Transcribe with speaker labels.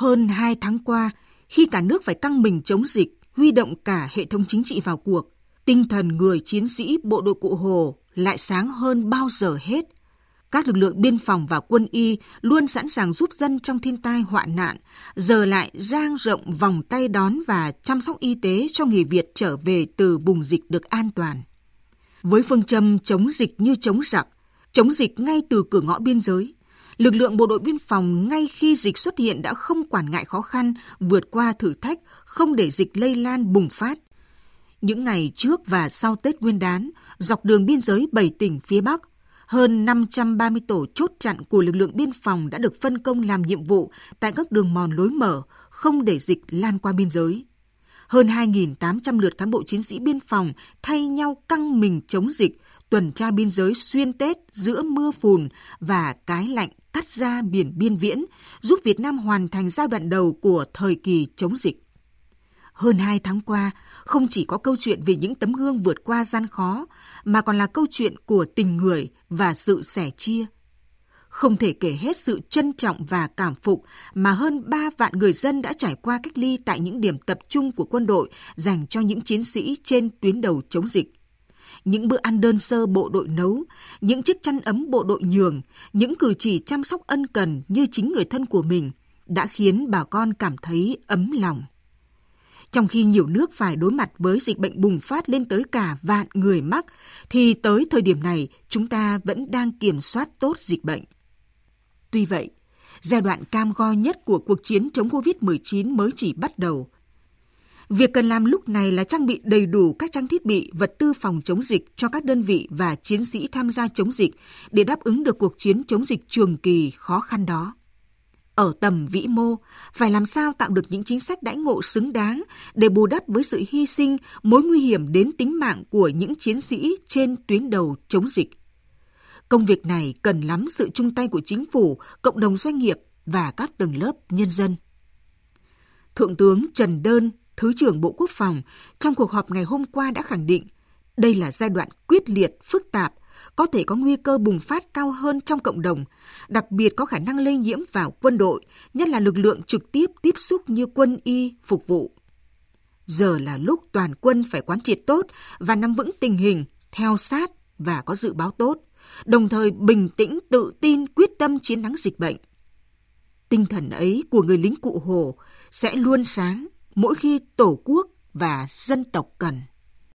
Speaker 1: Hơn 2 tháng qua, khi cả nước phải căng mình chống dịch, huy động cả hệ thống chính trị vào cuộc, tinh thần người chiến sĩ bộ đội cụ Hồ lại sáng hơn bao giờ hết. Các lực lượng biên phòng và quân y luôn sẵn sàng giúp dân trong thiên tai hoạn nạn, giờ lại giang rộng vòng tay đón và chăm sóc y tế cho người Việt trở về từ vùng dịch được an toàn. Với phương châm chống dịch như chống giặc, chống dịch ngay từ cửa ngõ biên giới, lực lượng bộ đội biên phòng ngay khi dịch xuất hiện đã không quản ngại khó khăn, vượt qua thử thách, không để dịch lây lan bùng phát. Những ngày trước và sau Tết Nguyên đán, dọc đường biên giới 7 tỉnh phía Bắc, hơn 530 tổ chốt chặn của lực lượng biên phòng đã được phân công làm nhiệm vụ tại các đường mòn lối mở, không để dịch lan qua biên giới. Hơn 2.800 lượt cán bộ chiến sĩ biên phòng thay nhau căng mình chống dịch, tuần tra biên giới xuyên Tết giữa mưa phùn và cái lạnh cắt ra biển biên viễn, giúp Việt Nam hoàn thành giai đoạn đầu của thời kỳ chống dịch. Hơn hai tháng qua, không chỉ có câu chuyện về những tấm gương vượt qua gian khó, mà còn là câu chuyện của tình người và sự sẻ chia. Không thể kể hết sự trân trọng và cảm phục mà hơn 3 vạn người dân đã trải qua cách ly tại những điểm tập trung của quân đội dành cho những chiến sĩ trên tuyến đầu chống dịch những bữa ăn đơn sơ bộ đội nấu, những chiếc chăn ấm bộ đội nhường, những cử chỉ chăm sóc ân cần như chính người thân của mình đã khiến bà con cảm thấy ấm lòng. Trong khi nhiều nước phải đối mặt với dịch bệnh bùng phát lên tới cả vạn người mắc, thì tới thời điểm này chúng ta vẫn đang kiểm soát tốt dịch bệnh. Tuy vậy, giai đoạn cam go nhất của cuộc chiến chống COVID-19 mới chỉ bắt đầu. Việc cần làm lúc này là trang bị đầy đủ các trang thiết bị, vật tư phòng chống dịch cho các đơn vị và chiến sĩ tham gia chống dịch để đáp ứng được cuộc chiến chống dịch trường kỳ khó khăn đó. Ở tầm vĩ mô, phải làm sao tạo được những chính sách đãi ngộ xứng đáng để bù đắp với sự hy sinh, mối nguy hiểm đến tính mạng của những chiến sĩ trên tuyến đầu chống dịch. Công việc này cần lắm sự chung tay của chính phủ, cộng đồng doanh nghiệp và các tầng lớp nhân dân. Thượng tướng Trần Đơn, Thứ trưởng Bộ Quốc phòng, trong cuộc họp ngày hôm qua đã khẳng định đây là giai đoạn quyết liệt, phức tạp, có thể có nguy cơ bùng phát cao hơn trong cộng đồng, đặc biệt có khả năng lây nhiễm vào quân đội, nhất là lực lượng trực tiếp tiếp xúc như quân y phục vụ. Giờ là lúc toàn quân phải quán triệt tốt và nắm vững tình hình, theo sát và có dự báo tốt, đồng thời bình tĩnh tự tin quyết tâm chiến thắng dịch bệnh. Tinh thần ấy của người lính cụ Hồ sẽ luôn sáng mỗi khi Tổ quốc và dân tộc cần.